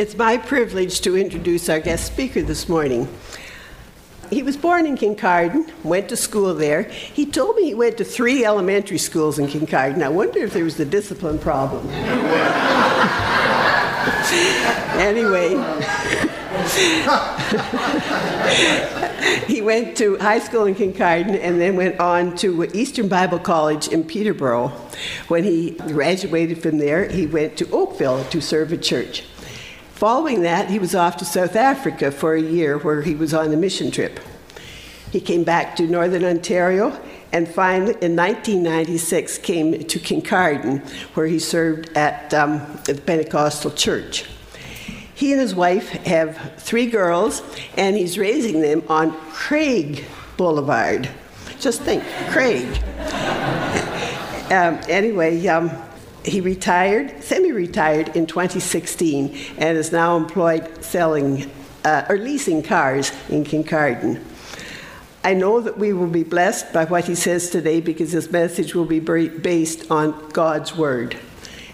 It's my privilege to introduce our guest speaker this morning. He was born in Kincardine, went to school there. He told me he went to three elementary schools in Kincardine. I wonder if there was a discipline problem. anyway, he went to high school in Kincardine and then went on to Eastern Bible College in Peterborough. When he graduated from there, he went to Oakville to serve a church. Following that, he was off to South Africa for a year where he was on a mission trip. He came back to Northern Ontario and finally, in 1996, came to Kincardine, where he served at um, the Pentecostal Church. He and his wife have three girls, and he's raising them on Craig Boulevard. Just think, Craig. um, anyway, um, he retired, retired in 2016, and is now employed selling uh, or leasing cars in Kincardine. I know that we will be blessed by what he says today because his message will be based on God's Word.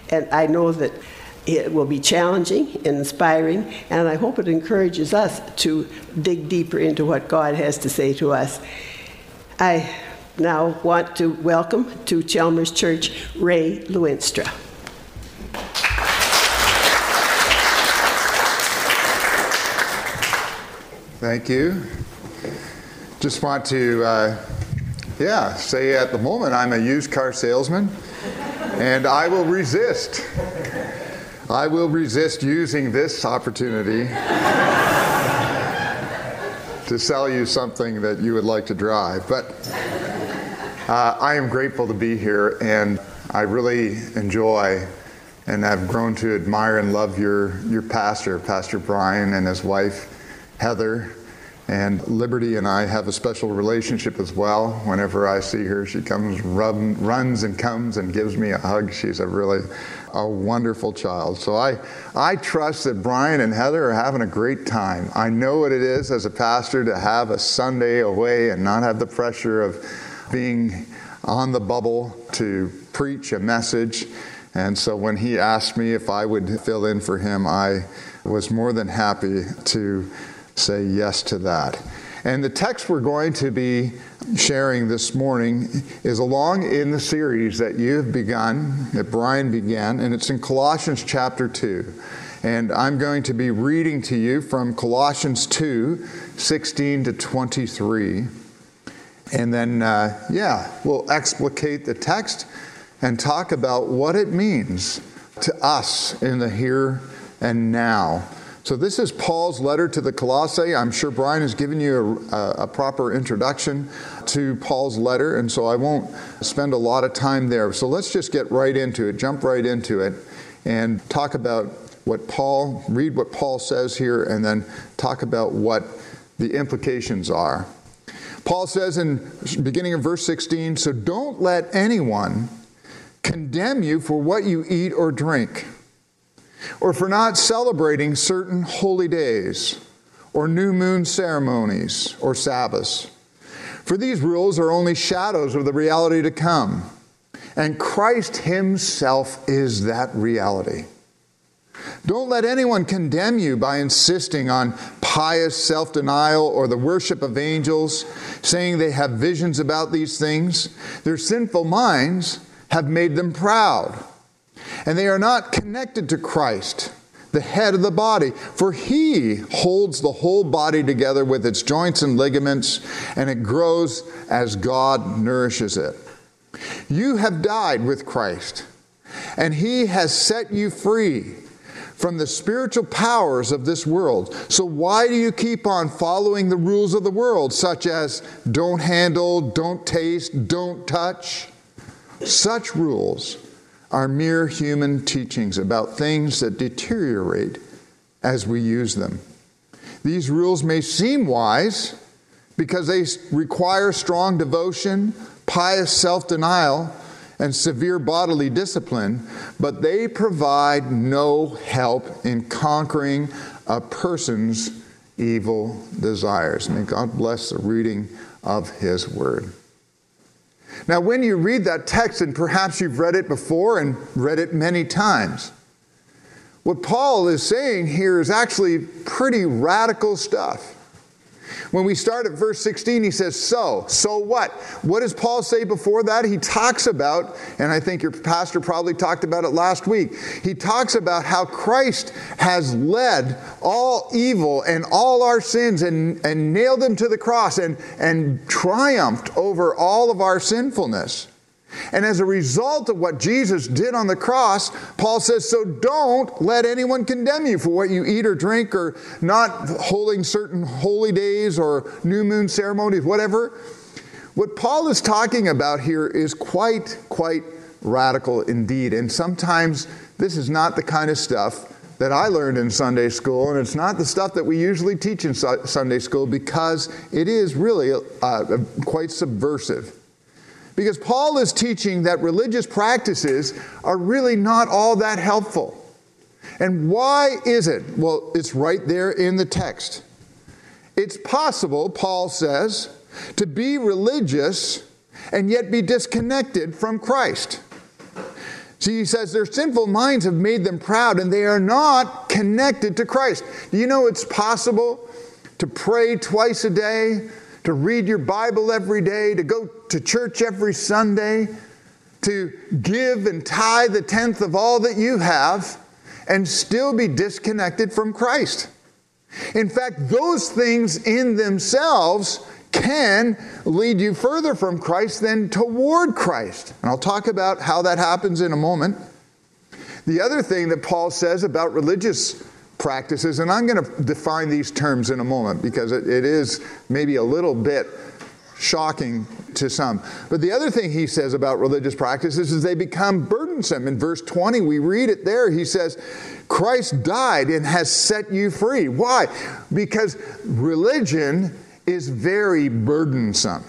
And I know that it will be challenging and inspiring, and I hope it encourages us to dig deeper into what God has to say to us. I now want to welcome to Chalmers Church Ray Luenstra. Thank you. Just want to, uh, yeah, say at the moment I'm a used car salesman and I will resist. I will resist using this opportunity to sell you something that you would like to drive. But uh, I am grateful to be here, and I really enjoy and I've grown to admire and love your, your pastor, Pastor Brian, and his wife, Heather. And Liberty and I have a special relationship as well. Whenever I see her, she comes, run, runs and comes and gives me a hug. She's a really a wonderful child. So I, I trust that Brian and Heather are having a great time. I know what it is as a pastor to have a Sunday away and not have the pressure of being on the bubble to preach a message. And so when he asked me if I would fill in for him, I was more than happy to say yes to that. And the text we're going to be sharing this morning is along in the series that you've begun, that Brian began, and it's in Colossians chapter 2. And I'm going to be reading to you from Colossians 2 16 to 23. And then, uh, yeah, we'll explicate the text and talk about what it means to us in the here and now. So, this is Paul's letter to the Colossae. I'm sure Brian has given you a, a, proper introduction to Paul's letter, and so I won't spend a lot of time there. So, let's just get right into it, jump right into it, and talk about what Paul, read what Paul says here, and then talk about what the implications are. Paul says in beginning of verse 16, so don't let anyone condemn you for what you eat or drink, or for not celebrating certain holy days, or new moon ceremonies, or Sabbaths. For these rules are only shadows of the reality to come, and Christ Himself is that reality. Don't let anyone condemn you by insisting on pious self denial or the worship of angels, saying they have visions about these things. Their sinful minds have made them proud, and they are not connected to Christ, the head of the body, for he holds the whole body together with its joints and ligaments, and it grows as God nourishes it. You have died with Christ, and he has set you free from the spiritual powers of this world. So, why do you keep on following the rules of the world, such as don't handle, don't taste, don't touch? Such rules are mere human teachings about things that deteriorate as we use them. These rules may seem wise because they require strong devotion, pious self denial, and severe bodily discipline, but they provide no help in conquering a person's evil desires. May God bless the reading of His Word. Now, when you read that text, and perhaps you've read it before and read it many times, What Paul is saying here is actually pretty radical stuff. When we start at verse 16, he says, So, so what? What does Paul say before that? He talks about, and I think your pastor probably talked about it last week, he talks about how Christ has led all evil and all our sins and, and nailed them to the cross and, and triumphed over all of our sinfulness. And as a result of what Jesus did on the cross, Paul says, So don't let anyone condemn you for what you eat or drink or not holding certain holy days or new moon ceremonies, whatever. What Paul is talking about here is quite, quite radical indeed. And sometimes this is not the kind of stuff that I learned in Sunday school, and it's not the stuff that we usually teach in Sunday school because it is really uh, quite subversive. Because Paul is teaching that religious practices are really not all that helpful. And why is it? Well, it's right there in the text. It's possible, Paul says, to be religious and yet be disconnected from Christ. See, he says their sinful minds have made them proud and they are not connected to Christ. Do you know it's possible to pray twice a day, to read your Bible every day, to go to church every Sunday, to give and tithe the tenth of all that you have, and still be disconnected from Christ. In fact, those things in themselves can lead you further from Christ than toward Christ. And I'll talk about how that happens in a moment. The other thing that Paul says about religious practices, and I'm going to define these terms in a moment because it, it is maybe a little bit shocking to some. But the other thing he says about religious practices is they become burdensome. In verse 20, we read it there. He says, Christ died and has set you free. Why? Because religion is very burdensome.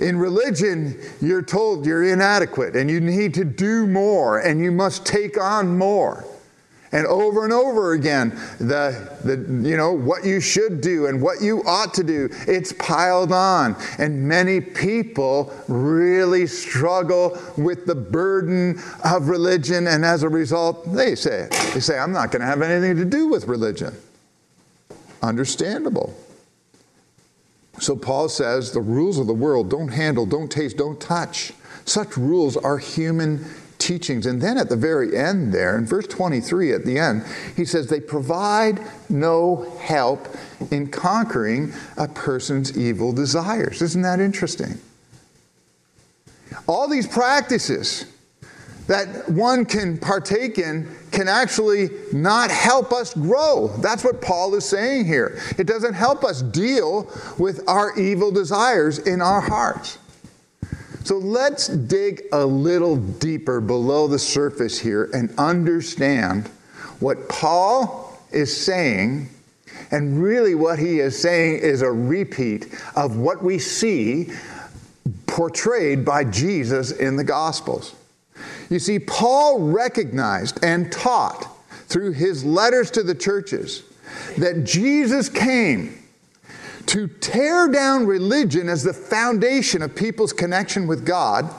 In religion, you're told you're inadequate and you need to do more and you must take on more. And over and over again, the, the, you know, what you should do and what you ought to do, it's piled on. And many people really struggle with the burden of religion. And as a result, they say, they say, I'm not going to have anything to do with religion. Understandable. So Paul says the rules of the world don't handle, don't taste, don't touch. Such rules are human teachings. And then at the very end, there, in verse 23 at the end, he says, they provide no help in conquering a person's evil desires. Isn't that interesting? All these practices that one can partake in can actually not help us grow. That's what Paul is saying here. It doesn't help us deal with our evil desires in our hearts. So let's dig a little deeper below the surface here and understand what Paul is saying. And really, what he is saying is a repeat of what we see portrayed by Jesus in the Gospels. You see, Paul recognized and taught through his letters to the churches that Jesus came to tear down religion as the foundation of people's connection with God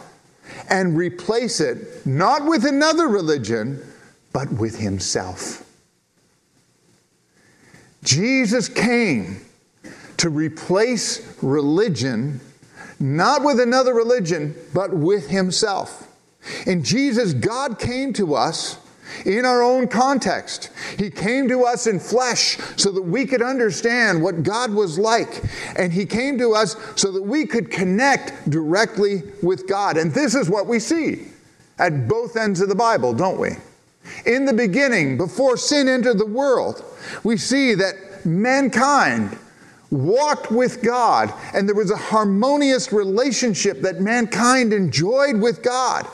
and replace it not with another religion, but with Himself. Jesus came to replace religion not with another religion, but with Himself. In Jesus, God came to us in our own context. He came to us in flesh so that we could understand what God was like. And He came to us so that we could connect directly with God. And this is what we see at both ends of the Bible, don't we? In the beginning, before sin entered the world, we see that mankind walked with God and there was a harmonious relationship that mankind enjoyed with God.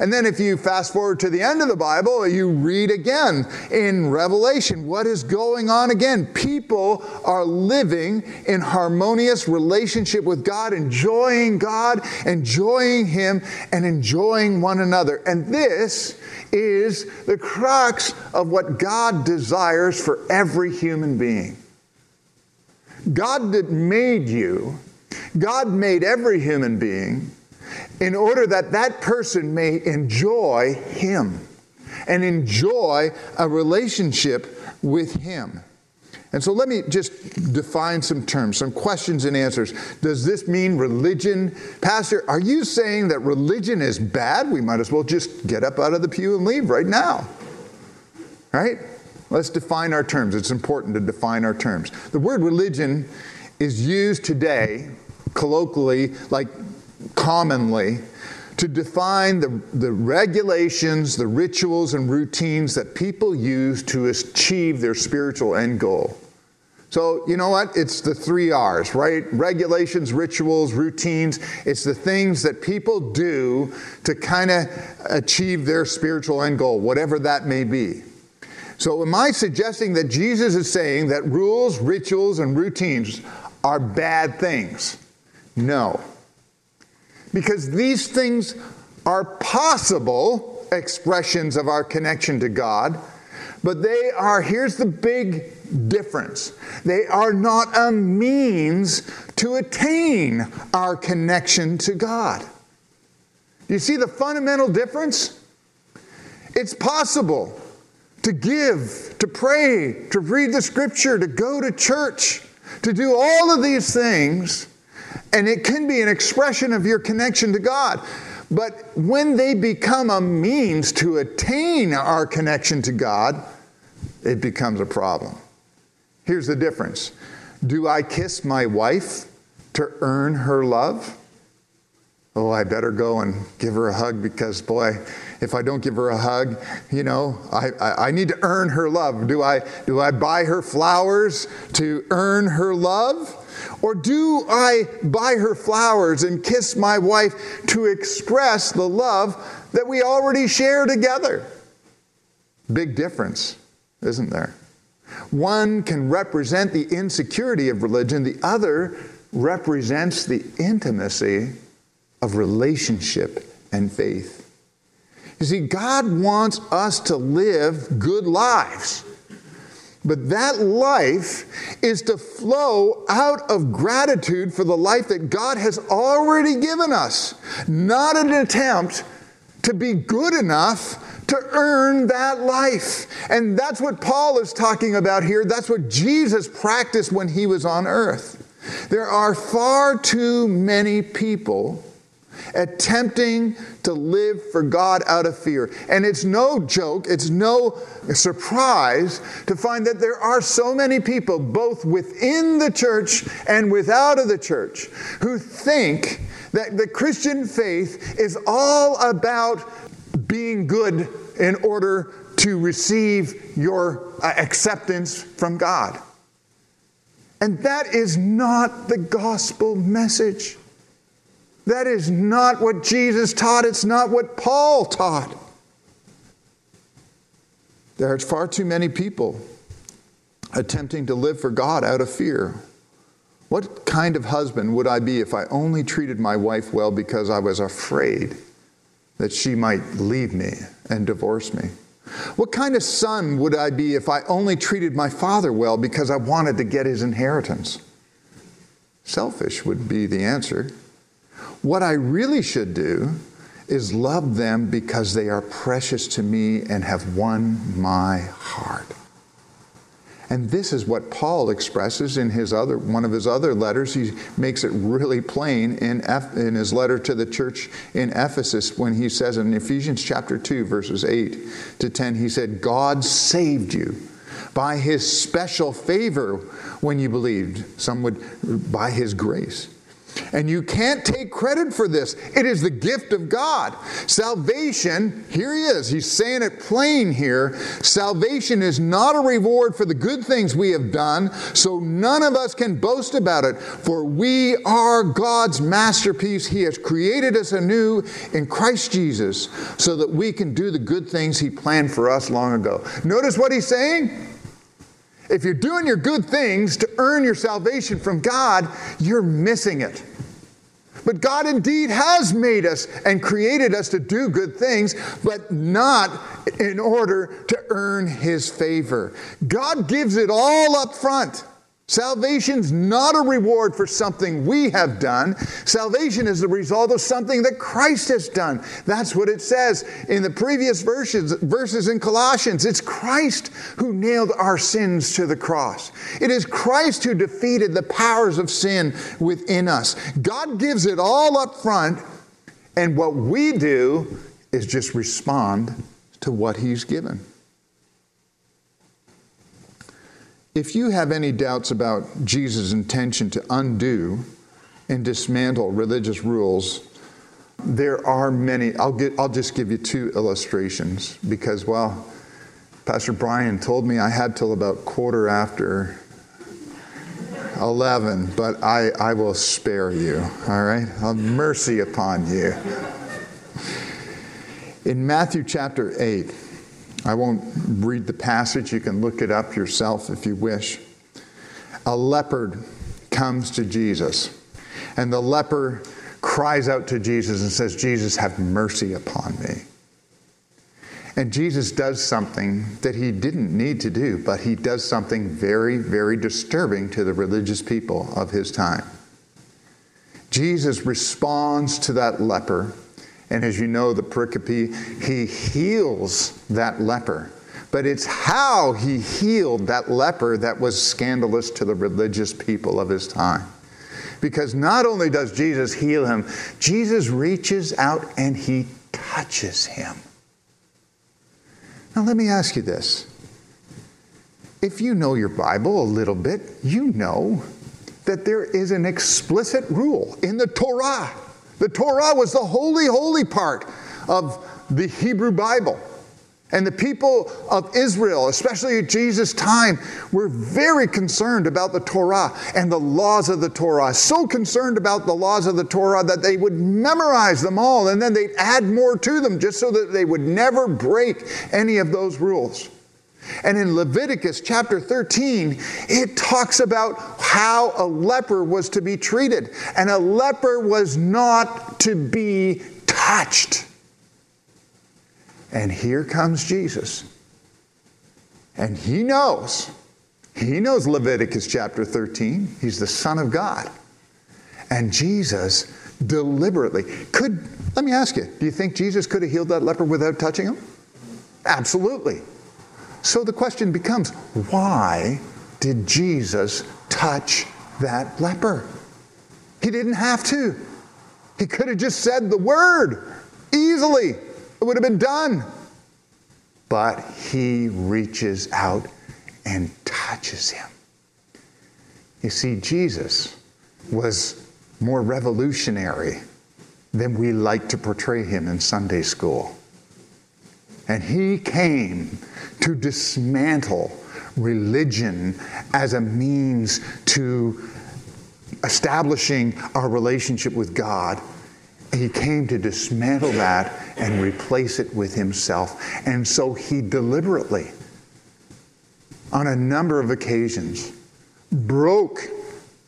And then, if you fast forward to the end of the Bible, you read again in Revelation what is going on again. People are living in harmonious relationship with God, enjoying God, enjoying Him, and enjoying one another. And this is the crux of what God desires for every human being. God that made you, God made every human being in order that that person may enjoy Him and enjoy a relationship with Him. And so let me just define some terms, some questions and answers. Does this mean religion? Pastor, are you saying that religion is bad? We might as well just get up out of the pew and leave right now. Right? Let's define our terms. It's important to define our terms. The word religion is used today, colloquially, like commonly, to define the, the regulations, the rituals, and routines that people use to achieve their spiritual end goal. So, you know what? It's the three R's, right? Regulations, rituals, routines. It's the things that people do to kind of achieve their spiritual end goal, whatever that may be. So, am I suggesting that Jesus is saying that rules, rituals, and routines are bad things? No. Because these things are possible expressions of our connection to God, but they are, here's the big difference. They are not a means to attain our connection to God. You see the fundamental difference? It's possible to give, to pray, to read the scripture, to go to church, to do all of these things, and it can be an expression of your connection to God. But when they become a means to attain our connection to God, it becomes a problem. Here's the difference Do I kiss my wife to earn her love? Oh, I better go and give her a hug because, boy, if I don't give her a hug, you know, I, I, I, need to earn her love. Do I, do I buy her flowers to earn her love? Or do I buy her flowers and kiss my wife to express the love that we already share together? Big difference, isn't there? One can represent the insecurity of religion, the other represents the intimacy of relationship and faith. You see, God wants us to live good lives. But that life is to flow out of gratitude for the life that God has already given us, not an attempt to be good enough to earn that life. And that's what Paul is talking about here. That's what Jesus practiced when he was on earth. There are far too many people attempting to live for God out of fear. And it's no joke, it's no surprise to find that there are so many people, both within the church and without of the church, who think that the Christian faith is all about being good in order to receive your uh, acceptance from God. And that is not the gospel message. That is not what Jesus taught. It's not what Paul taught. There are far too many people attempting to live for God out of fear. What kind of husband would I be if I only treated my wife well because I was afraid that she might leave me and divorce me? What kind of son would I be if I only treated my father well because I wanted to get his inheritance? Selfish would be the answer. What I really should do is love them because they are precious to me and have won my heart. And this is what Paul expresses in his other, one of his other letters. He makes it really plain in, F, in his letter to the church in Ephesus when he says in Ephesians chapter 2, verses 8 to 10, he said, God saved you by his special favor when you believed. Some would, by his grace. And you can't take credit for this. It is the gift of God. Salvation, here he is, he's saying it plain here. Salvation is not a reward for the good things we have done, so none of us can boast about it, for we are God's masterpiece. He has created us anew in Christ Jesus so that we can do the good things he planned for us long ago. Notice what he's saying? If you're doing your good things to earn your salvation from God, you're missing it. But God indeed has made us and created us to do good things, but not in order to earn His favor. God gives it all up front. Salvation's not a reward for something we have done. Salvation is the result of something that Christ has done. That's what it says in the previous verses, verses in Colossians. It's Christ who nailed our sins to the cross. It is Christ who defeated the powers of sin within us. God gives it all up front, and what we do is just respond to what He's given. If you have any doubts about Jesus' intention to undo and dismantle religious rules, there are many. I'll, get, I'll just give you two illustrations because, well, Pastor Brian told me I had till about quarter after 11, but I, I will spare you, all right? Have mercy upon you. In Matthew chapter 8, I won't read the passage. You can look it up yourself if you wish. A leopard comes to Jesus, and the leper cries out to Jesus and says, Jesus, have mercy upon me. And Jesus does something that he didn't need to do, but he does something very, very disturbing to the religious people of his time. Jesus responds to that leper and as you know, the pericope, he heals that leper. But it's how he healed that leper that was scandalous to the religious people of his time. Because not only does Jesus heal him, Jesus reaches out and he touches him. Now, let me ask you this. If you know your Bible a little bit, you know that there is an explicit rule in the Torah the Torah was the holy, holy part of the Hebrew Bible. And the people of Israel, especially at Jesus' time, were very concerned about the Torah and the laws of the Torah. So concerned about the laws of the Torah that they would memorize them all and then they'd add more to them just so that they would never break any of those rules. And in Leviticus chapter 13, it talks about how a leper was to be treated. And a leper was not to be touched. And here comes Jesus. And he knows. He knows Leviticus chapter 13. He's the Son of God. And Jesus deliberately could, let me ask you, do you think Jesus could have healed that leper without touching him? Absolutely. So the question becomes why did Jesus touch that leper? He didn't have to. He could have just said the word easily, it would have been done. But he reaches out and touches him. You see, Jesus was more revolutionary than we like to portray him in Sunday school. And he came to dismantle religion as a means to establishing our relationship with God. He came to dismantle that and replace it with himself. And so he deliberately, on a number of occasions, broke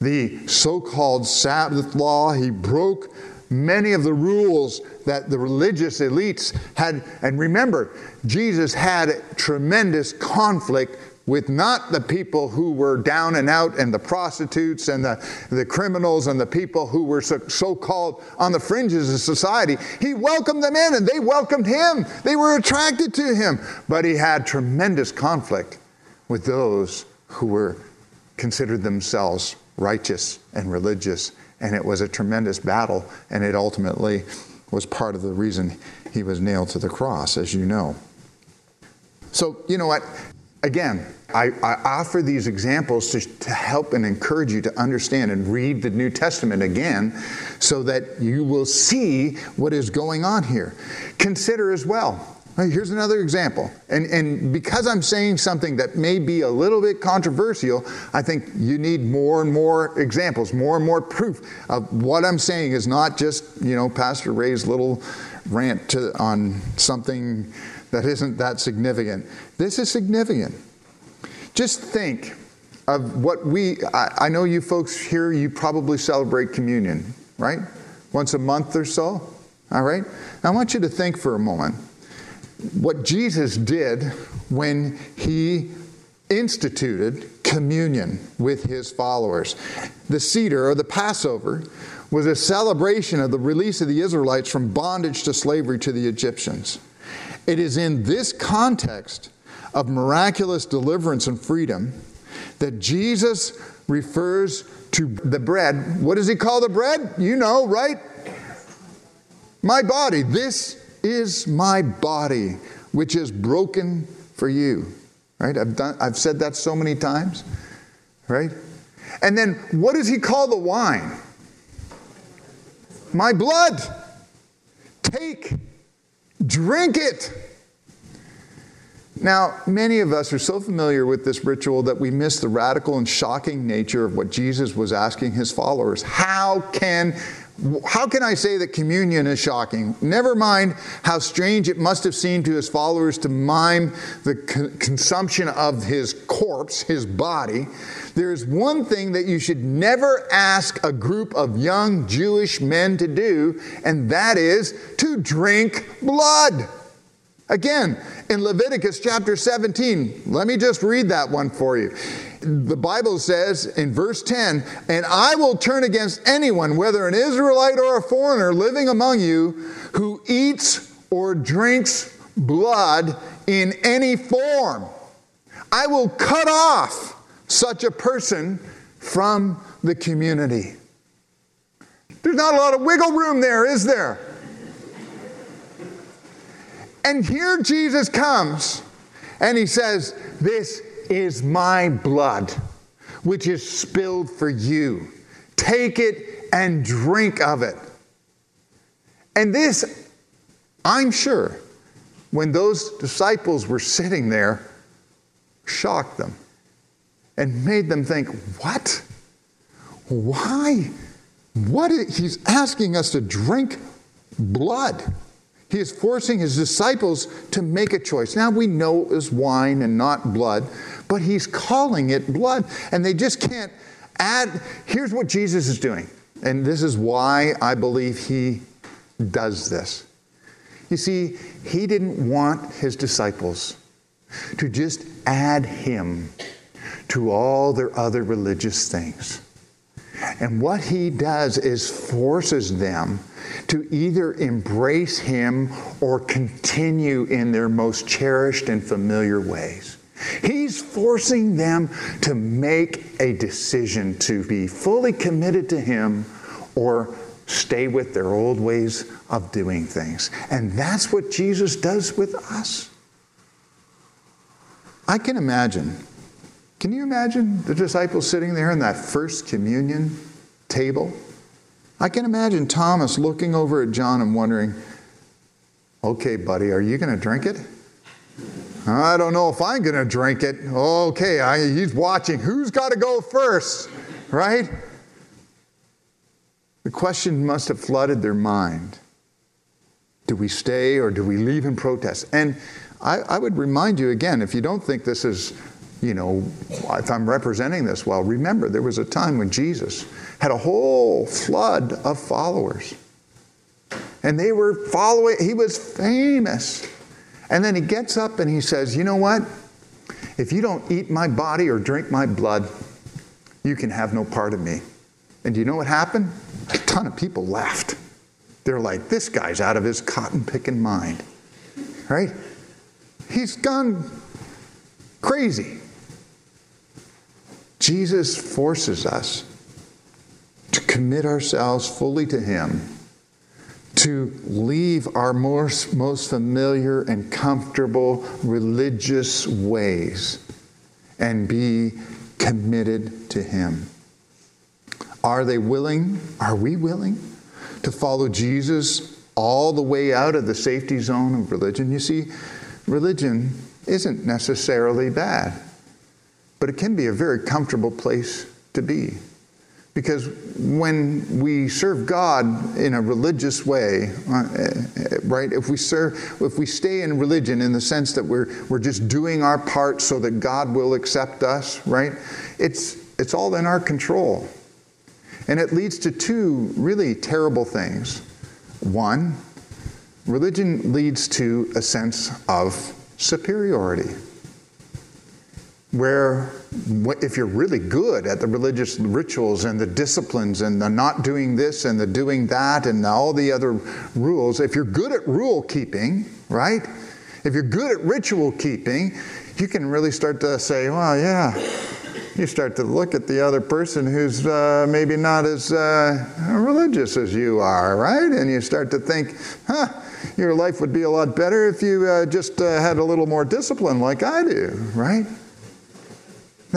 the so called Sabbath law. He broke many of the rules that the religious elites had. And remember, Jesus had tremendous conflict with not the people who were down and out and the prostitutes and the, the criminals and the people who were so called on the fringes of society. He welcomed them in and they welcomed him. They were attracted to him. But he had tremendous conflict with those who were considered themselves righteous and religious and it was a tremendous battle, and it ultimately was part of the reason he was nailed to the cross, as you know. So, you know what? Again, I, I offer these examples to, to help and encourage you to understand and read the New Testament again so that you will see what is going on here. Consider as well Here's another example. And, and because I'm saying something that may be a little bit controversial, I think you need more and more examples, more and more proof of what I'm saying is not just, you know, Pastor Ray's little rant to, on something that isn't that significant. This is significant. Just think of what we, I, I know you folks here, you probably celebrate communion, right? Once a month or so, all right? I want you to think for a moment what Jesus did when he instituted communion with his followers. The Seder, or the Passover, was a celebration of the release of the Israelites from bondage to slavery to the Egyptians. It is in this context of miraculous deliverance and freedom that Jesus refers to the bread. What does he call the bread? You know, right? My body. This is my body, which is broken for you. Right? I've, done, I've said that so many times. Right? And then what does he call the wine? My blood. Take, drink it. Now, many of us are so familiar with this ritual that we miss the radical and shocking nature of what Jesus was asking his followers. How can how can I say that communion is shocking? Never mind how strange it must have seemed to his followers to mime the consumption of his corpse, his body. There is one thing that you should never ask a group of young Jewish men to do, and that is to drink blood. Again, in Leviticus chapter 17, let me just read that one for you. The Bible says in verse 10, and I will turn against anyone, whether an Israelite or a foreigner living among you, who eats or drinks blood in any form. I will cut off such a person from the community. There's not a lot of wiggle room there, is there? And here Jesus comes and he says, This is my blood, which is spilled for you. Take it and drink of it. And this, I'm sure, when those disciples were sitting there, shocked them and made them think, What? Why? What? Is, he's asking us to drink blood. He is forcing his disciples to make a choice. Now we know it was wine and not blood, but he's calling it blood. And they just can't add. Here's what Jesus is doing. And this is why I believe he does this. You see, he didn't want his disciples to just add him to all their other religious things. And what he does is forces them to either embrace him or continue in their most cherished and familiar ways. He's forcing them to make a decision to be fully committed to him or stay with their old ways of doing things. And that's what Jesus does with us. I can imagine can you imagine the disciples sitting there in that first communion table? I can imagine Thomas looking over at John and wondering, okay, buddy, are you going to drink it? I don't know if I'm going to drink it. Okay, I, he's watching. Who's got to go first? Right? The question must have flooded their mind. Do we stay or do we leave in protest? And I, I would remind you again if you don't think this is you know, if I'm representing this well, remember there was a time when Jesus had a whole flood of followers. And they were following, he was famous. And then he gets up and he says, You know what? If you don't eat my body or drink my blood, you can have no part of me. And do you know what happened? A ton of people laughed. They're like, This guy's out of his cotton picking mind. Right? He's gone crazy. Jesus forces us to commit ourselves fully to Him, to leave our most, most familiar and comfortable religious ways and be committed to Him. Are they willing? Are we willing to follow Jesus all the way out of the safety zone of religion? You see, religion isn't necessarily bad. But it can be a very comfortable place to be. Because when we serve God in a religious way, uh, right, if we serve, if we stay in religion in the sense that we're, we're just doing our part so that God will accept us, right, it's, it's all in our control. And it leads to two really terrible things. One, religion leads to a sense of superiority. Where if you're really good at the religious rituals and the disciplines and the not doing this and the doing that and all the other rules, if you're good at rule keeping, right? If you're good at ritual keeping, you can really start to say, well, yeah. You start to look at the other person who's uh, maybe not as uh, religious as you are, right? And you start to think, huh, your life would be a lot better if you uh, just uh, had a little more discipline like I do, right?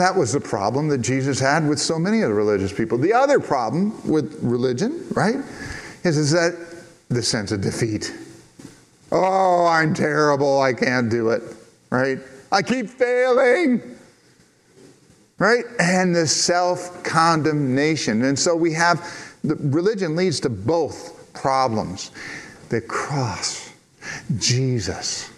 That was the problem that Jesus had with so many of the religious people. The other problem with religion, right, is, is that the sense of defeat. Oh, I'm terrible. I can't do it, right? I keep failing, right? And the self condemnation. And so we have the religion leads to both problems. The cross, Jesus,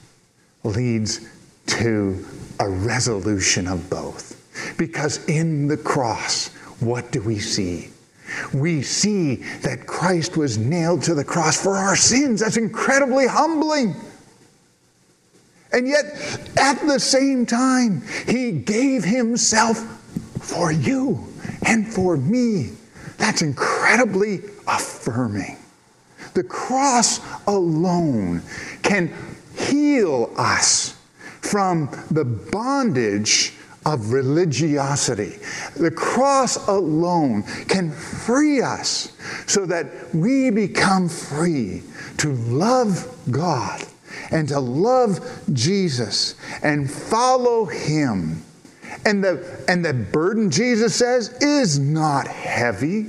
leads to a resolution of both. Because in the cross, what do we see? We see that Christ was nailed to the cross for our sins. That's incredibly humbling. And yet, at the same time, He gave Himself for you and for me. That's incredibly affirming. The cross alone can heal us from the bondage of religiosity. The cross alone can free us so that we become free to love God and to love Jesus and follow Him. And the, and the burden, Jesus says, is not heavy.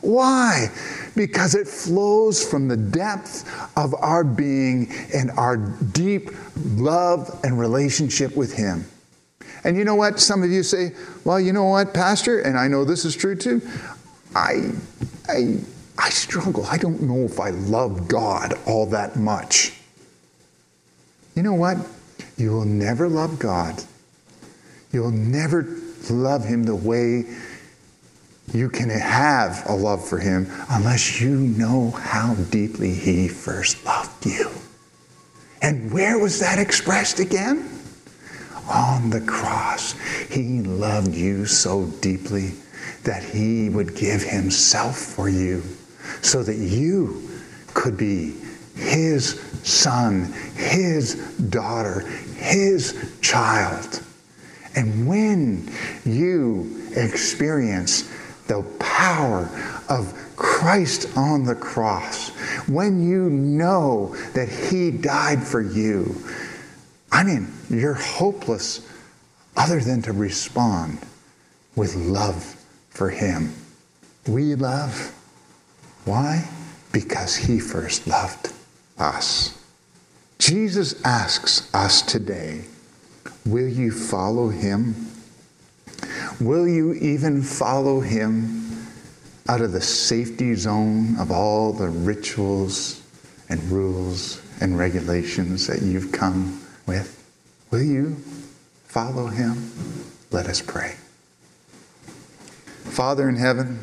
Why? Because it flows from the depth of our being and our deep love and relationship with Him. And you know what? Some of you say, well, you know what, Pastor, and I know this is true too. I, I, I struggle. I don't know if I love God all that much. You know what? You will never love God. You'll never love Him the way you can have a love for Him unless you know how deeply He first loved you. And where was that expressed again? On the cross. He loved you so deeply that he would give himself for you so that you could be his son, his daughter, his child. And when you experience the power of Christ on the cross, when you know that he died for you, I mean, you're hopeless other than to respond with love for Him. We love. Why? Because He first loved us. Jesus asks us today Will you follow Him? Will you even follow Him out of the safety zone of all the rituals and rules and regulations that you've come with? Will you follow him? Let us pray. Father in heaven,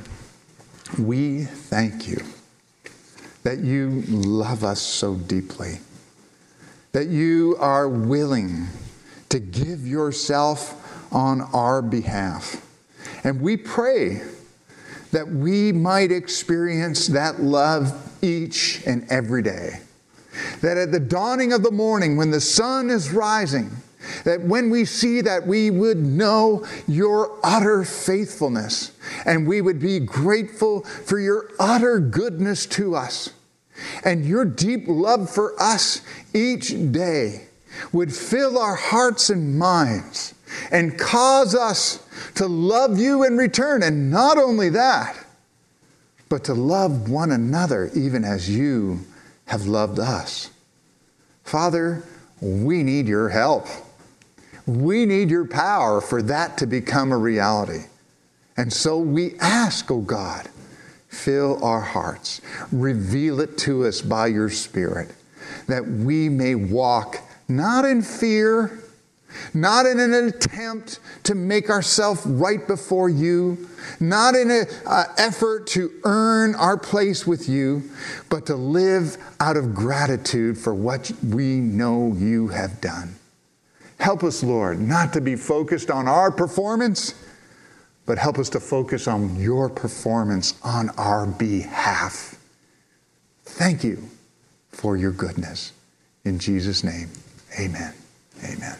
we thank you that you love us so deeply, that you are willing to give yourself on our behalf. And we pray that we might experience that love each and every day that at the dawning of the morning, when the sun is rising, that when we see that, we would know your utter faithfulness and we would be grateful for your utter goodness to us. And your deep love for us each day would fill our hearts and minds and cause us to love you in return. And not only that, but to love one another even as you have loved us. Father, we need your help. We need your power for that to become a reality. And so we ask, oh God, fill our hearts, reveal it to us by your Spirit, that we may walk not in fear, not in an attempt to make ourselves right before you, not in an uh, effort to earn our place with you, but to live out of gratitude for what we know you have done. Help us, Lord, not to be focused on our performance, but help us to focus on your performance on our behalf. Thank you for your goodness. In Jesus' name, amen. Amen.